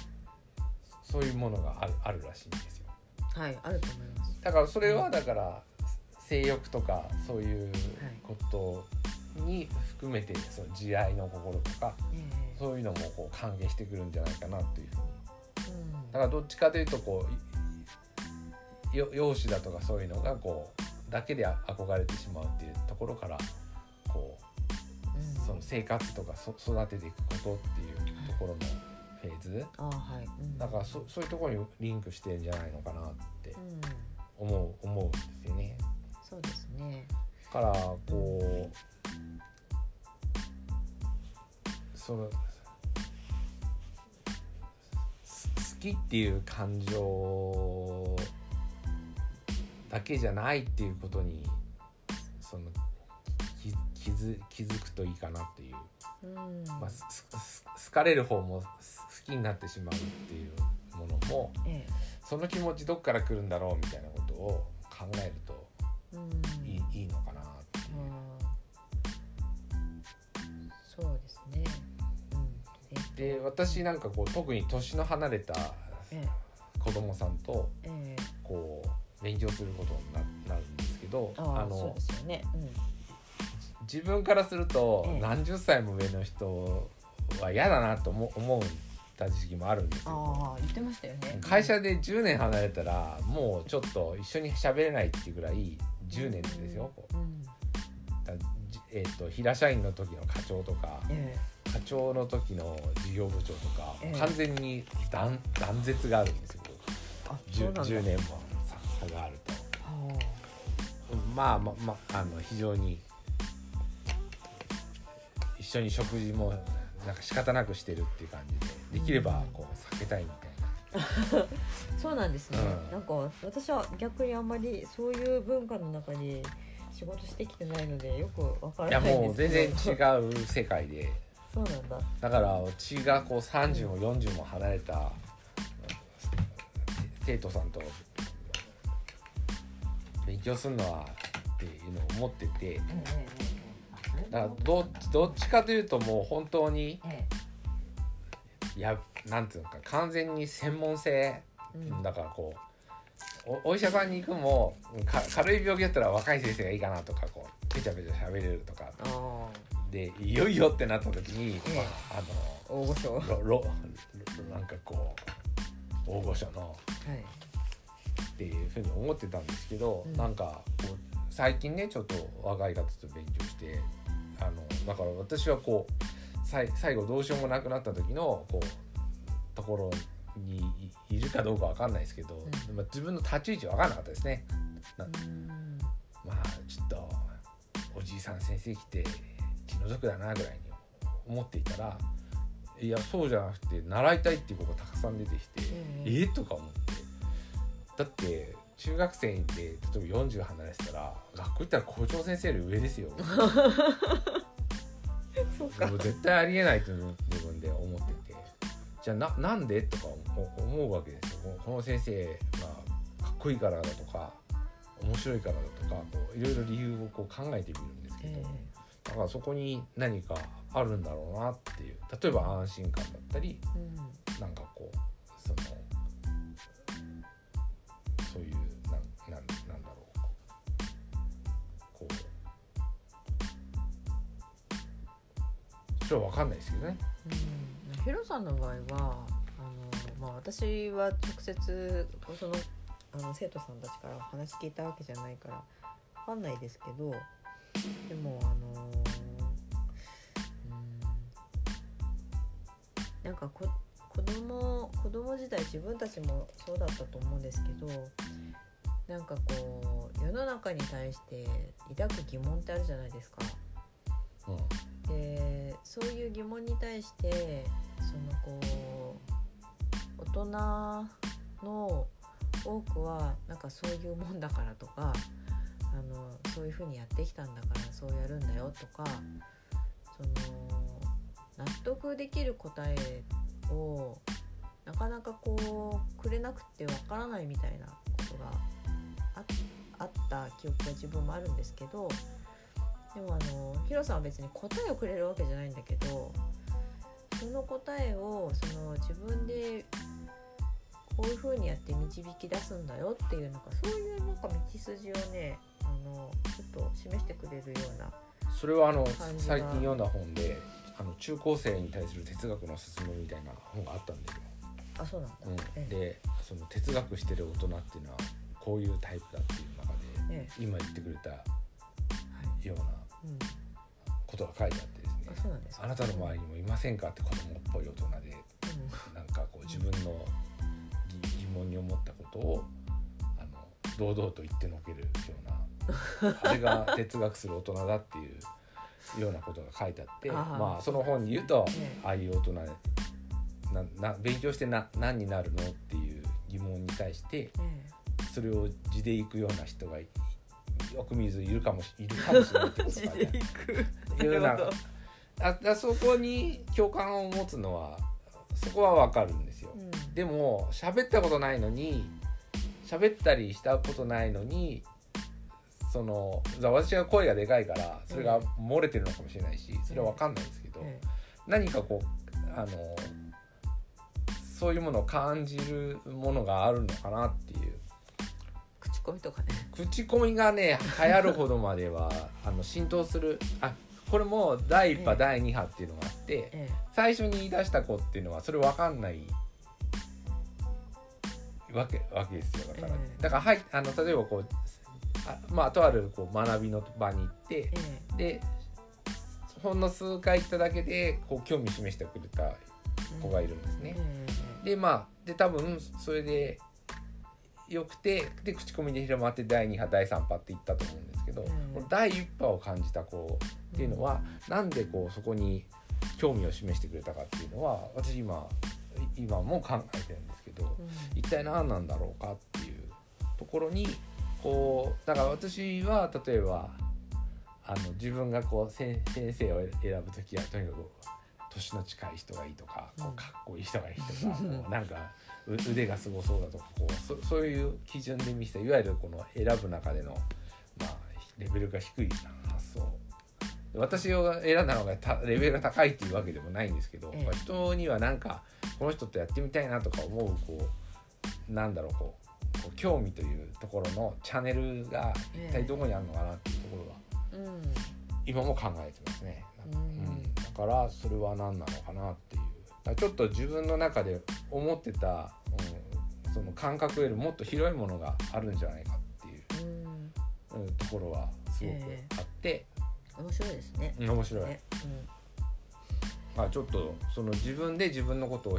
Speaker 1: そういうものがあるあるらしいんですよ。
Speaker 2: えはい。あると思います。
Speaker 1: だからそれはだから性欲とかそういうことに含めてその慈愛の心とか
Speaker 2: ええ
Speaker 1: そういうのもこう関係してくるんじゃないかなというふうに
Speaker 2: うん
Speaker 1: だからどっちかというとこうよ容姿だとかそういうのがこうだけで憧れてしまうっていうところからこう
Speaker 2: うん
Speaker 1: その生活とかそ育てていくことっていうところのフェーズ
Speaker 2: あはい。うん
Speaker 1: だからそそういうところにリンクしてるんじゃないのかなって
Speaker 2: うん。
Speaker 1: 思う思うんですよね。
Speaker 2: そうですね。
Speaker 1: だからこうそのす好きっていう感情だけじゃないっていうことにそのき気づ気づくといいかなっていう、
Speaker 2: うん。
Speaker 1: まあ、すす好かれる方も好きになってしまうっていうものも
Speaker 2: ええ
Speaker 1: その気持ちどっから来るんだろうみたいなことを考えると
Speaker 2: うん。
Speaker 1: いい,、いいのかなっていう。
Speaker 2: うんそうですね。うん。
Speaker 1: で私なんかこう特に年の離れた
Speaker 2: ええ
Speaker 1: 子供さんと
Speaker 2: ええ
Speaker 1: こう勉強することにななるんですけど
Speaker 2: あ
Speaker 1: の
Speaker 2: そうですよね。うん。
Speaker 1: 自分からすると
Speaker 2: ええ。
Speaker 1: 何十歳も上の人は嫌だなと思思った時期もあるんですよ。
Speaker 2: ああ言ってましたよね。
Speaker 1: 会社で10年離れたらもうちょっと一緒に喋れないっていうぐらい10年ですよ、こう。
Speaker 2: うん。
Speaker 1: だじえー、と平社員の時の課長とか
Speaker 2: え
Speaker 1: 課長の時の事業部長とか、
Speaker 2: ええ。
Speaker 1: 完全に断断絶があるんですよ
Speaker 2: えあ
Speaker 1: 10,
Speaker 2: そうなんだ。
Speaker 1: 10年もがあると。
Speaker 2: は
Speaker 1: まあ。まあまああの非常に一緒に食事もなんか仕方なくしてるっていう感じでできればこう避けたいみたいな。
Speaker 2: あ そうなんですね、
Speaker 1: うん。
Speaker 2: なんか私は逆にあんまりそういう文化の中に仕事してきてないのでよくわから
Speaker 1: いや
Speaker 2: ないん
Speaker 1: もう全
Speaker 2: ど
Speaker 1: 然違う世界で。
Speaker 2: そうなんだ。
Speaker 1: だからうちがこう30も40も離れた生徒さんと勉強するのはっていうのを思ってて。
Speaker 2: ええ
Speaker 1: だからどっちどっちかというともう本当に
Speaker 2: え
Speaker 1: いやなんていうのか完全に専門性。だからこうおお医者さんに行くもか軽い病気だったら若い先生がいいかなとかこうペチャペチャ喋れるとか。
Speaker 2: あ
Speaker 1: でいよいよってなった時に、
Speaker 2: ええ。
Speaker 1: まあ、あ
Speaker 2: あ大御所。
Speaker 1: なんかこう大御所の
Speaker 2: い
Speaker 1: っていうふうに思ってたんですけど、
Speaker 2: うん
Speaker 1: なんかこう最近ねちょっと若い方と勉強してあのだから私はこうさい最後どうしようもなくなった時のこうところにいいるかどうかわかんないですけど、
Speaker 2: うん
Speaker 1: まあ、自分の立ち位置わかんなかったですね。な
Speaker 2: うん
Speaker 1: まあちょっとおじいさん先生来て気の毒だなぐらいに思っていたらいやそうじゃなくて習いたいっていう子がたくさん出てきて。
Speaker 2: え
Speaker 1: えとか思ってだって中学生で例えば40離れてたら学校行ったら校長先生より上ですよ。
Speaker 2: そうか。
Speaker 1: もう絶対ありえないと自分で思ってて。じゃあななんでとか思思うわけですよ。この先生がかっこいいからだとか面白いからだとかいろいろ理由をこう考えてみるんですけど、
Speaker 2: え
Speaker 1: だからそこに何かあるんだろうなっていう。例えば安心感だったり
Speaker 2: えうん。
Speaker 1: なんかこうそのそれは分かんないですけどね。
Speaker 2: うん、ヒロさんの場合はあの、まあ、私は直接そのあの生徒さんたちから話聞いたわけじゃないからわかんないですけどでもあのうんなんかこ子供子供時代自分たちもそうだったと思うんですけどなんかこう世の中に対して抱く疑問ってあるじゃないですか。
Speaker 1: うん
Speaker 2: でそういう疑問に対してそのこう大人の多くはなんかそういうもんだからとかあのそういうふうにやってきたんだからそうやるんだよとかその納得できる答えをなかなかこうくれなくてわからないみたいなことがああった記憶が自分もあるんですけどでもあのヒロさんは別に答えをくれるわけじゃないんだけどその答えをその自分でこういう風にやって導き出すんだよっていうなんかそういうなんか道筋をねあのちょっと示してくれるような
Speaker 1: それはあの最近読んだ本であの中高生に対する哲学の勧めみたいな本があったんですよ。
Speaker 2: あそうなんだ、
Speaker 1: うん、
Speaker 2: ええ。
Speaker 1: でその哲学してる大人っていうのはこういうタイプだっていう中で
Speaker 2: え
Speaker 1: 今言ってくれたよ
Speaker 2: はい、
Speaker 1: うな
Speaker 2: うん、
Speaker 1: ことが書いてあってですね
Speaker 2: うなん
Speaker 1: あなたの周りにもいませんかって子供っぽい大人で
Speaker 2: うん
Speaker 1: なんかこう自分の疑疑問に思ったことをあの堂々と言ってのけるようなあれが哲学する大人だっていうようなことが書いてあってまあその本に言うと
Speaker 2: ね
Speaker 1: ああいう大人でなな勉強してな何になるのっていう疑問に対して
Speaker 2: え。
Speaker 1: それを地でいくような人がいよく見ずいるかもしいるかもしれないってことが書いてある
Speaker 2: く
Speaker 1: いうなあだそこに共感を持つのはそこはわかるんですよ。
Speaker 2: うん。
Speaker 1: でも喋ったことないのに喋ったりしたことないのにそのざ私が声がでかいからそれが漏れてるのかもしれないしそれは分かんないですけど、
Speaker 2: え
Speaker 1: 何かこうあのそういうものを感じるものがあるのかなっていう
Speaker 2: 口コミとかね。
Speaker 1: 口コミがね流行るほどまでは あの浸透する。あこれも第1波、
Speaker 2: ええ。
Speaker 1: 第2波っていうのがあって
Speaker 2: え
Speaker 1: 最初に言い出した子っていうのはそれ分かんないわけわけですよだから、
Speaker 2: ええ。
Speaker 1: だからはいあの例えばこうあまあとあるこう学びの場に行って
Speaker 2: え
Speaker 1: でほんの数回行っただけでこう興味示してくれた
Speaker 2: え
Speaker 1: 子がいるんですね。
Speaker 2: え
Speaker 1: でまあで多分それでよくてで口コミで広まって第2波第3波っていったと思うんですけど、
Speaker 2: うん。
Speaker 1: この第1波を感じた子っていうのは、なんでこうそこに興味を示してくれたかっていうのは私今今も考えてるんですけど
Speaker 2: えうん。
Speaker 1: 一体何なんだろうかっていうところにこうだから私は例えばあの自分がこう先先生を選ぶ時はとにかく年の近い人がいいとかこ
Speaker 2: うん。
Speaker 1: うかっこいい人がいいとか、こうなんかう腕がすごそうだとかこうそそういう基準で見せたいわゆるこの選ぶ中での、まあ、レベルが低い発想。で私を選んだのがたレベルが高いっていうわけでもないんですけど、
Speaker 2: ええ。
Speaker 1: まあ人にはなんかこの人とやってみたいなとか思うこうなんだろうこうこう興味というところのチャンネルが一体どこにあるのかなっていうところは
Speaker 2: うん。
Speaker 1: 今も考えてますね。
Speaker 2: う
Speaker 1: うん。ん、だからそれは何なのかなっていうちょっと自分の中で思ってた、うん、その感覚よりもっと広いものがあるんじゃないかっていう、
Speaker 2: うん。
Speaker 1: うん、ところはすごくあって、
Speaker 2: 面白いですね。
Speaker 1: うん面白い、
Speaker 2: ね。
Speaker 1: まあ、ちょっとその自分で自分のことを、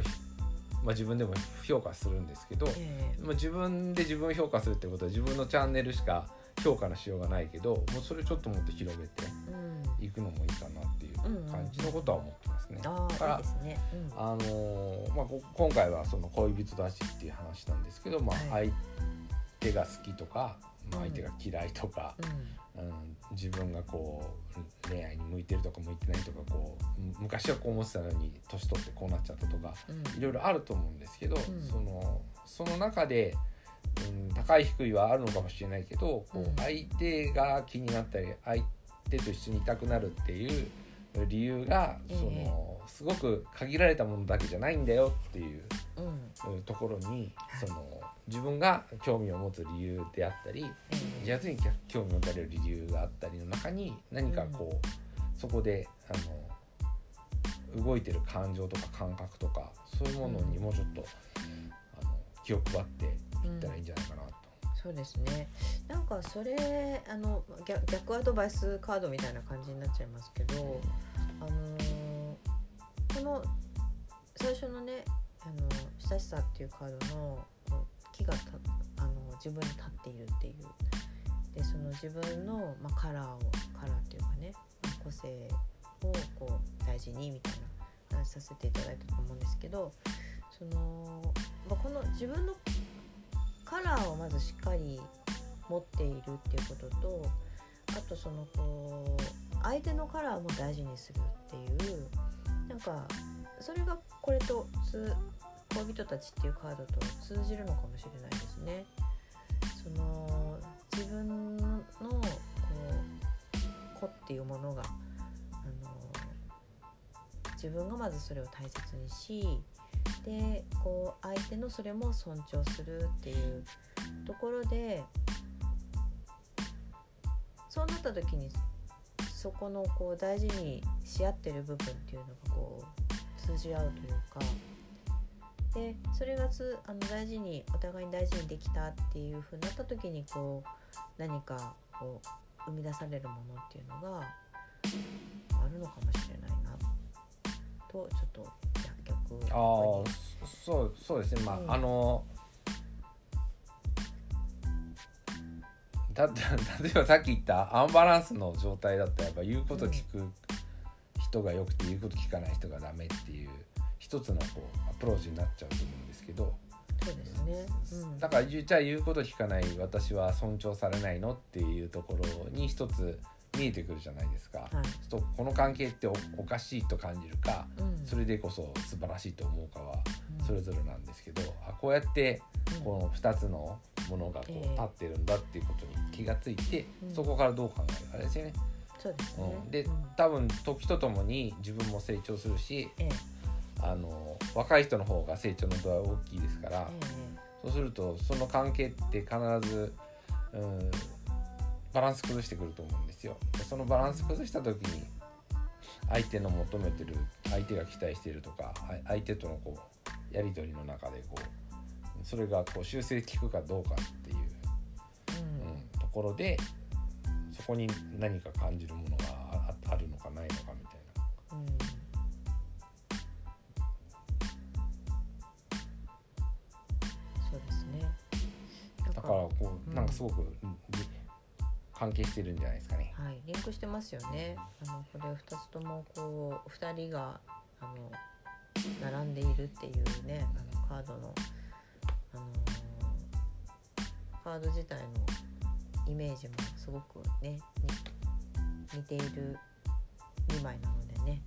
Speaker 1: まあ、自分でも評価するんですけど、
Speaker 2: うんえ。
Speaker 1: まあ、自分で自分を評価するってことは自分のチャンネルしか評価のしようがないけどもうそれちょっともっと広げていくのもいいかなっていう感じのことは思ってますね。
Speaker 2: ああ
Speaker 1: だから
Speaker 2: ね。うん。
Speaker 1: あのーまあ、こ今回はその恋人だしっていう話なんですけど、まあ、
Speaker 2: はい。
Speaker 1: 相手が好きとか、まあ、
Speaker 2: うん。
Speaker 1: 相手が嫌いとか、
Speaker 2: うん。
Speaker 1: うん自分がこう恋愛に向いてるとか向いてないとかこうむ昔はこう思ってたのに年取ってこうなっちゃったとか
Speaker 2: うん。
Speaker 1: いろいろあると思うんですけど、
Speaker 2: ん。
Speaker 1: そのその中で、うん、高い低いはあるのかもしれないけどこ
Speaker 2: う
Speaker 1: 相手が気になったり相手と一緒にいたくなるっていう理由が、
Speaker 2: ええ。
Speaker 1: そのすごく限られたものだけじゃないんだよっていうところに
Speaker 2: はい。
Speaker 1: その自分が興味を持つ理由であったり
Speaker 2: ええ。
Speaker 1: 自発に興味を持たれる理由があったりの中に何かこう、そこであの動いてる感情とか感覚とかそういうものにもうちょっと、あの気を配っていったらいいんじゃないかなと。
Speaker 2: そうですね。なんかそれあの逆逆アドバイスカードみたいな感じになっちゃいますけど、あのーこの最初のねあの親しさっていうカードの木がたあの自分に立っているっていうでその自分の、まあ、カラーをカラーっていうかねまあ個性をこう大事にみたいな話させていただいたと思うんですけどその、まあ、この自分のカラーをまずしっかり持っているっていうこととあとそのこう相手のカラーも大事にするっていうなんかそれがこれと恋人たちっていうカードと通じるのかもしれないですね。その自分のこう子っていうものがあの自分がまずそれを大切にしでこう相手のそれも尊重するっていうところでそうなった時にそこのこう大事にし合ってる部分っていうのがこう通じ合うというかでそれがつあの大事にお互いに大事にできたっていう風になった時にこう何かこう生み出されるものっていうのがあるのかもしれないなとちょっと
Speaker 1: ああそうそうですね。まあ、
Speaker 2: うん。
Speaker 1: あのだ 例えばさっき言ったアンバランスの状態だったらやっぱ言うこと聞く人がよくて言うこと聞かない人がダメっていう一つのこうアプローチになっちゃうと思うんですけど、
Speaker 2: そうですね。うん、
Speaker 1: だからじゃあ言うこと聞かない私は尊重されないのっていうところに一つ見えてくるじゃないですか。
Speaker 2: はい。
Speaker 1: とこの関係っておおかしいと感じるか
Speaker 2: うん、
Speaker 1: それでこそ素晴らしいと思うかは
Speaker 2: うん。
Speaker 1: それぞれなんですけど、あこうやって
Speaker 2: うん。
Speaker 1: この2つのものがこう
Speaker 2: ええ。
Speaker 1: 立ってるんだっていうことに気がついて、
Speaker 2: うん。
Speaker 1: そこからどう考えるかですよね。
Speaker 2: そうですね。
Speaker 1: うん、で
Speaker 2: うん。
Speaker 1: 多分時とともに自分も成長するし
Speaker 2: ええ。
Speaker 1: あの若い人の方が成長の度合い大きいですから、
Speaker 2: え。
Speaker 1: そうするとその関係って必ず、うん、バランス崩してくると思うんですよ。でそのバランス崩した時に相手の求めてる相手が期待しているとかあ相手とのこうやり取りの中でこうそれがこう修正効くかどうかっていう、
Speaker 2: えうん
Speaker 1: うん、ところでそこに何か感じるものがああるのかないのかみたいな。
Speaker 2: うんそうですね
Speaker 1: だからこ
Speaker 2: う
Speaker 1: うんなんかすごく、うん関係してるんじゃないですかね。
Speaker 2: はい、リンクしてますよね。あのこれ二つともこう二人があの並んでいるっていうね、あのカードのあのカード自体のイメージもすごくねに似ている2枚なのでね。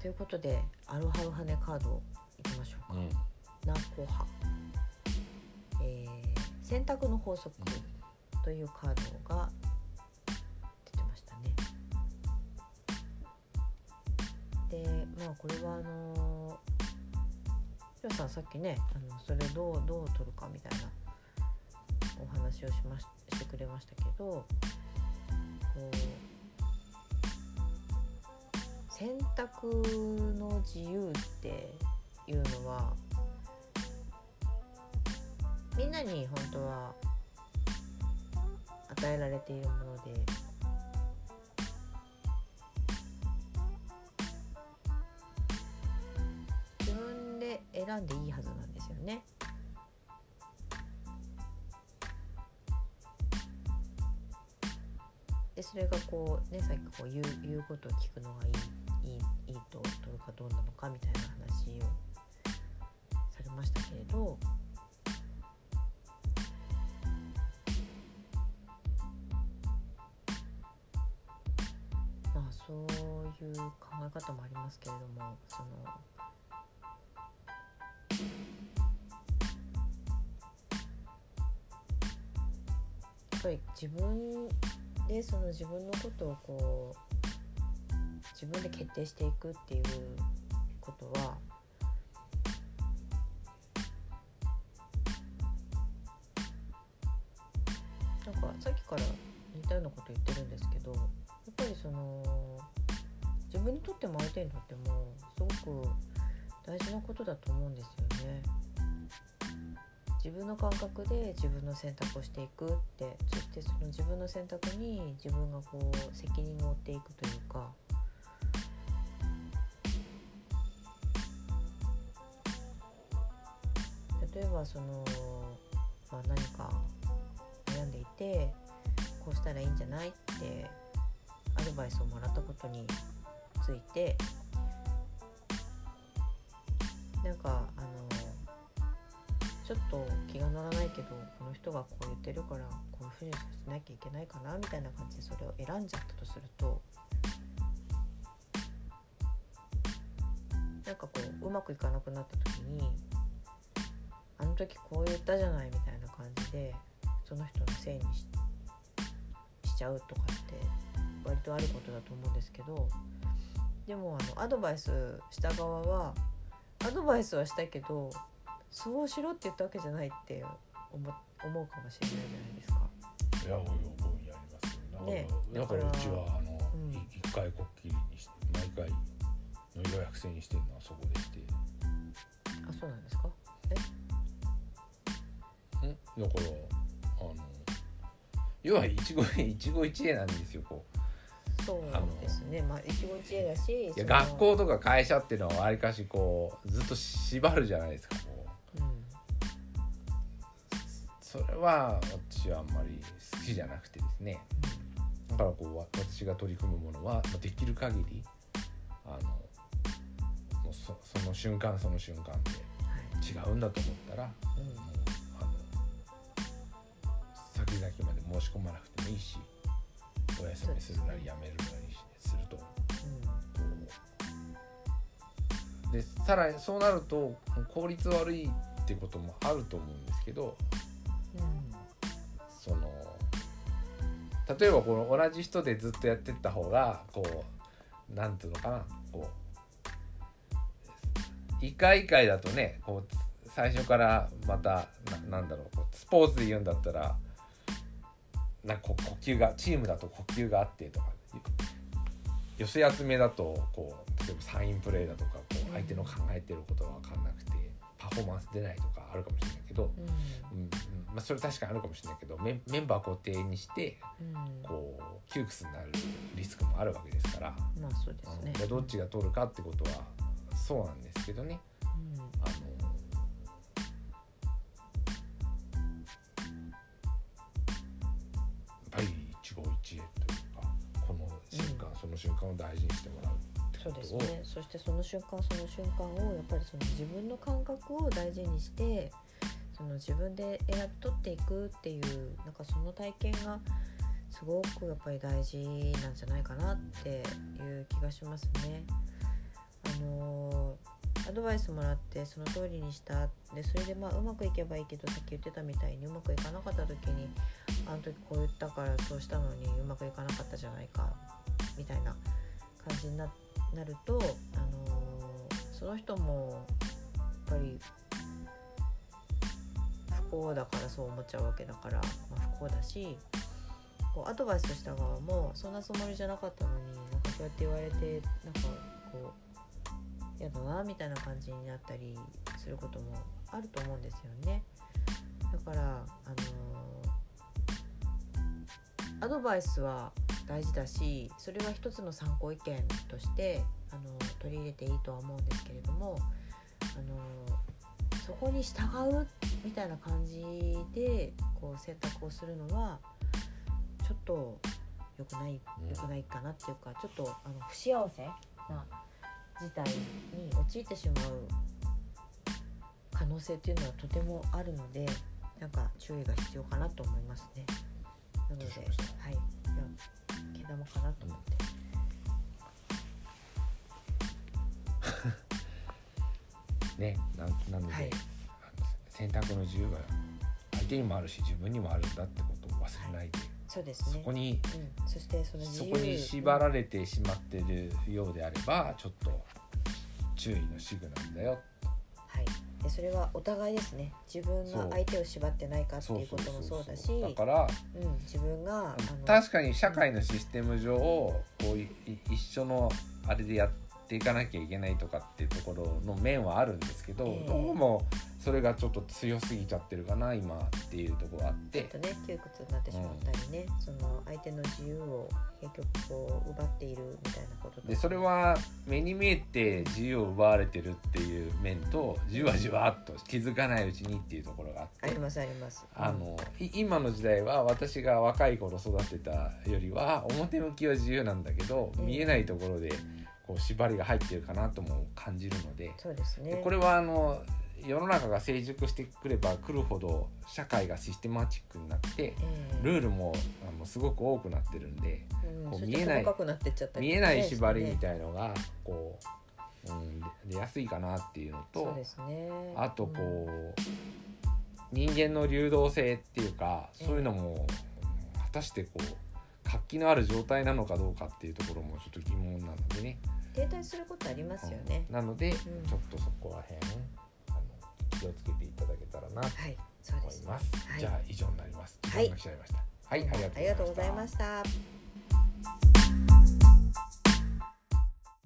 Speaker 2: ということでアロハウハネカードいきましょうか。
Speaker 1: うん
Speaker 2: ナコハ、えー選択の法則というカードが出てましたね。でまあこれはあのひろさんさっきねあのそれどうどう取るかみたいなお話をしまししてくれましたけどこう選択の自由っていうのはみんなに本当は与えられているもので自分で選んでいいはずなんですよね。でそれがこうねさっきこう言う言うことを聞くのがいいいいいいと取るかどうなのかみたいな話をされましたけれどそういう考え方もありますけれどもそのやっぱり自分でその自分のことをこう自分で決定していくっていうことはなんかさっきから似たようなこと言ってるんですけどやっぱりその自分にとっても相手にとってもすごく大事なことだと思うんですよね。自分の感覚で自分の選択をしていくってそしてその自分の選択に自分がこう責任を負っていくというか例えばその、まあ、何か悩んでいてこうしたらいいんじゃないってアドバイスをもらったことについてなんかあのちょっと気が乗らないけどこの人がこう言ってるからこういうふうにしなきゃいけないかなみたいな感じでそれを選んじゃったとするとなんかこううまくいかなくなった時にあの時こう言ったじゃないみたいな感じでその人のせいにししちゃうとかって割とあることだと思うんですけどでもあのアドバイスした側はアドバイスはしたけどそうしろって言ったわけじゃないって思思うかもしれないじゃないですか。
Speaker 3: いやおいおいやりますよ。
Speaker 2: ね
Speaker 3: だからうちはあの、
Speaker 2: うん。
Speaker 3: い一回こっきりにして毎回の予約制にしてるのはそこでして。
Speaker 2: あそうなんですか？
Speaker 1: ん？だからあの要は一期一期一会なんですよこう
Speaker 2: そうですね。まあ一期一会だし
Speaker 1: いや学校とか会社っていうのはわりかしこうずっと縛るじゃないですかこう。
Speaker 2: うん。
Speaker 1: それは私はあんまり好きじゃなくてですね。だからこうわ私が取り組むものはまあできる限りあのもうそその瞬間その瞬間で
Speaker 2: はい
Speaker 1: 違うんだと思ったらもう
Speaker 2: うん。
Speaker 1: あの先々まで申し込まなくてもいいしお休みするなりやめるなりするとこうでさらにそうなると効率悪いってこともあると思うんですけど
Speaker 2: うん。
Speaker 1: その例えばこの同じ人でずっとやってった方がこうなんていうのかなこう一回一回だとねこう最初からまたななんだろうこうスポーツで言うんだったらなんか呼吸がチームだと呼吸があってとか寄せ集めだとこう例えばサインプレーだとかこう相手の考えてることが分かんなくてパフォーマンス出ないとかあるかもしれないけど、
Speaker 2: うん。
Speaker 1: うん。うんまあ、それ確かにあるかもしれないけどメンメンバー固定にして
Speaker 2: うん
Speaker 1: こう窮屈になるリスクもあるわけですから、
Speaker 2: まあそうですね。
Speaker 1: どっちが取るかってことはそうなんですけどね。
Speaker 2: うん。
Speaker 1: あのぱり一期一会というかこの瞬間、その瞬間を大事にしてもらう
Speaker 2: そうですね。そしてその瞬間その瞬間をやっぱりその自分の感覚を大事にしてその自分で選び取っていくっていうなんかその体験がすごくやっぱり大事なんじゃないかなっていう気がしますね。あのーアドバイスもらってその通りにした。でそれでまあうまくいけばいいけどさっき言ってたみたいにうまくいかなかった時にあの時こう言ったからそうしたのにうまくいかなかったじゃないかみたいな感じになると、あのーその人もやっぱり不幸だからそう思っちゃうわけだから、まあ、不幸だしこうアドバイスした側もそんなつもりじゃなかったのになんかそうやって言われてなんかこう嫌だなみたいな感じになったりすることもあると思うんですよね。だから、あのーアドバイスは大事だしそれは一つの参考意見としてあの取り入れていいとは思うんですけれども、あのそこに従うみたいな感じでこう選択をするのはちょっと良くない良くないかなっていうかちょっとあの不幸せな事態に陥ってしまう可能性っていうのはとてもあるのでなんか注意が必要かなと思いますね。なので、はい、毛玉かなと思って。
Speaker 1: ねななので、
Speaker 2: はい。
Speaker 1: 選択の自由が相手にもあるし自分にもあるんだってことを忘れないで、
Speaker 2: そうですね。
Speaker 1: そこに
Speaker 2: うん、そしてその
Speaker 1: そこに縛られてしまってるようであればちょっと注意のシグなんだよ。
Speaker 2: はい。でそれはお互いですね。自分が相手を縛ってないかっていうこともそうだし、
Speaker 1: だから
Speaker 2: うん、自分が
Speaker 1: 確かに社会のシステム上こう一緒のあれでやっていかなきゃいけないとかっていうところの面はあるんですけど、
Speaker 2: ええ。
Speaker 1: どうもそれがちょっと強すぎちゃってるかな今っていうところがあって。
Speaker 2: ちょっとね窮屈になってしまったりね、その相手の自由を結局こう奪っているみたいなこと
Speaker 1: でそれは目に見えて自由を奪われてるっていう面とじわじわっと気づかないうちにっていうところがあって。
Speaker 2: ありますあります。
Speaker 1: あのい今の時代は私が若い頃育てたよりは表向きは自由なんだけど、
Speaker 2: うん。
Speaker 1: 見えないところでこう縛りが入ってるかなとも感じるので。
Speaker 2: そうですね。
Speaker 1: でこれはあの世の中が成熟してくればくるほど社会がシステマチックになって
Speaker 2: ええ
Speaker 1: ルールもあのすごく多くなってるんでこう見えない見えない縛りみ
Speaker 2: い
Speaker 1: たいのがこう、うん、で出やすいかなっていうのと。あとこ
Speaker 2: う
Speaker 1: 人間の流動性っていうかそういうのも果たしてこう活気のある状態なのかどうかっていうところもちょっと疑問なのでね。
Speaker 2: 停滞することありますよね。
Speaker 1: なので、
Speaker 2: ん
Speaker 1: ちょっとそこら辺気をつけていただけたらなと
Speaker 2: はい、そうです。
Speaker 1: 思います。
Speaker 2: はい
Speaker 1: じゃあ以上になります。時
Speaker 2: はい
Speaker 1: 間が来ちゃいました。はい、
Speaker 2: ありがとうございました。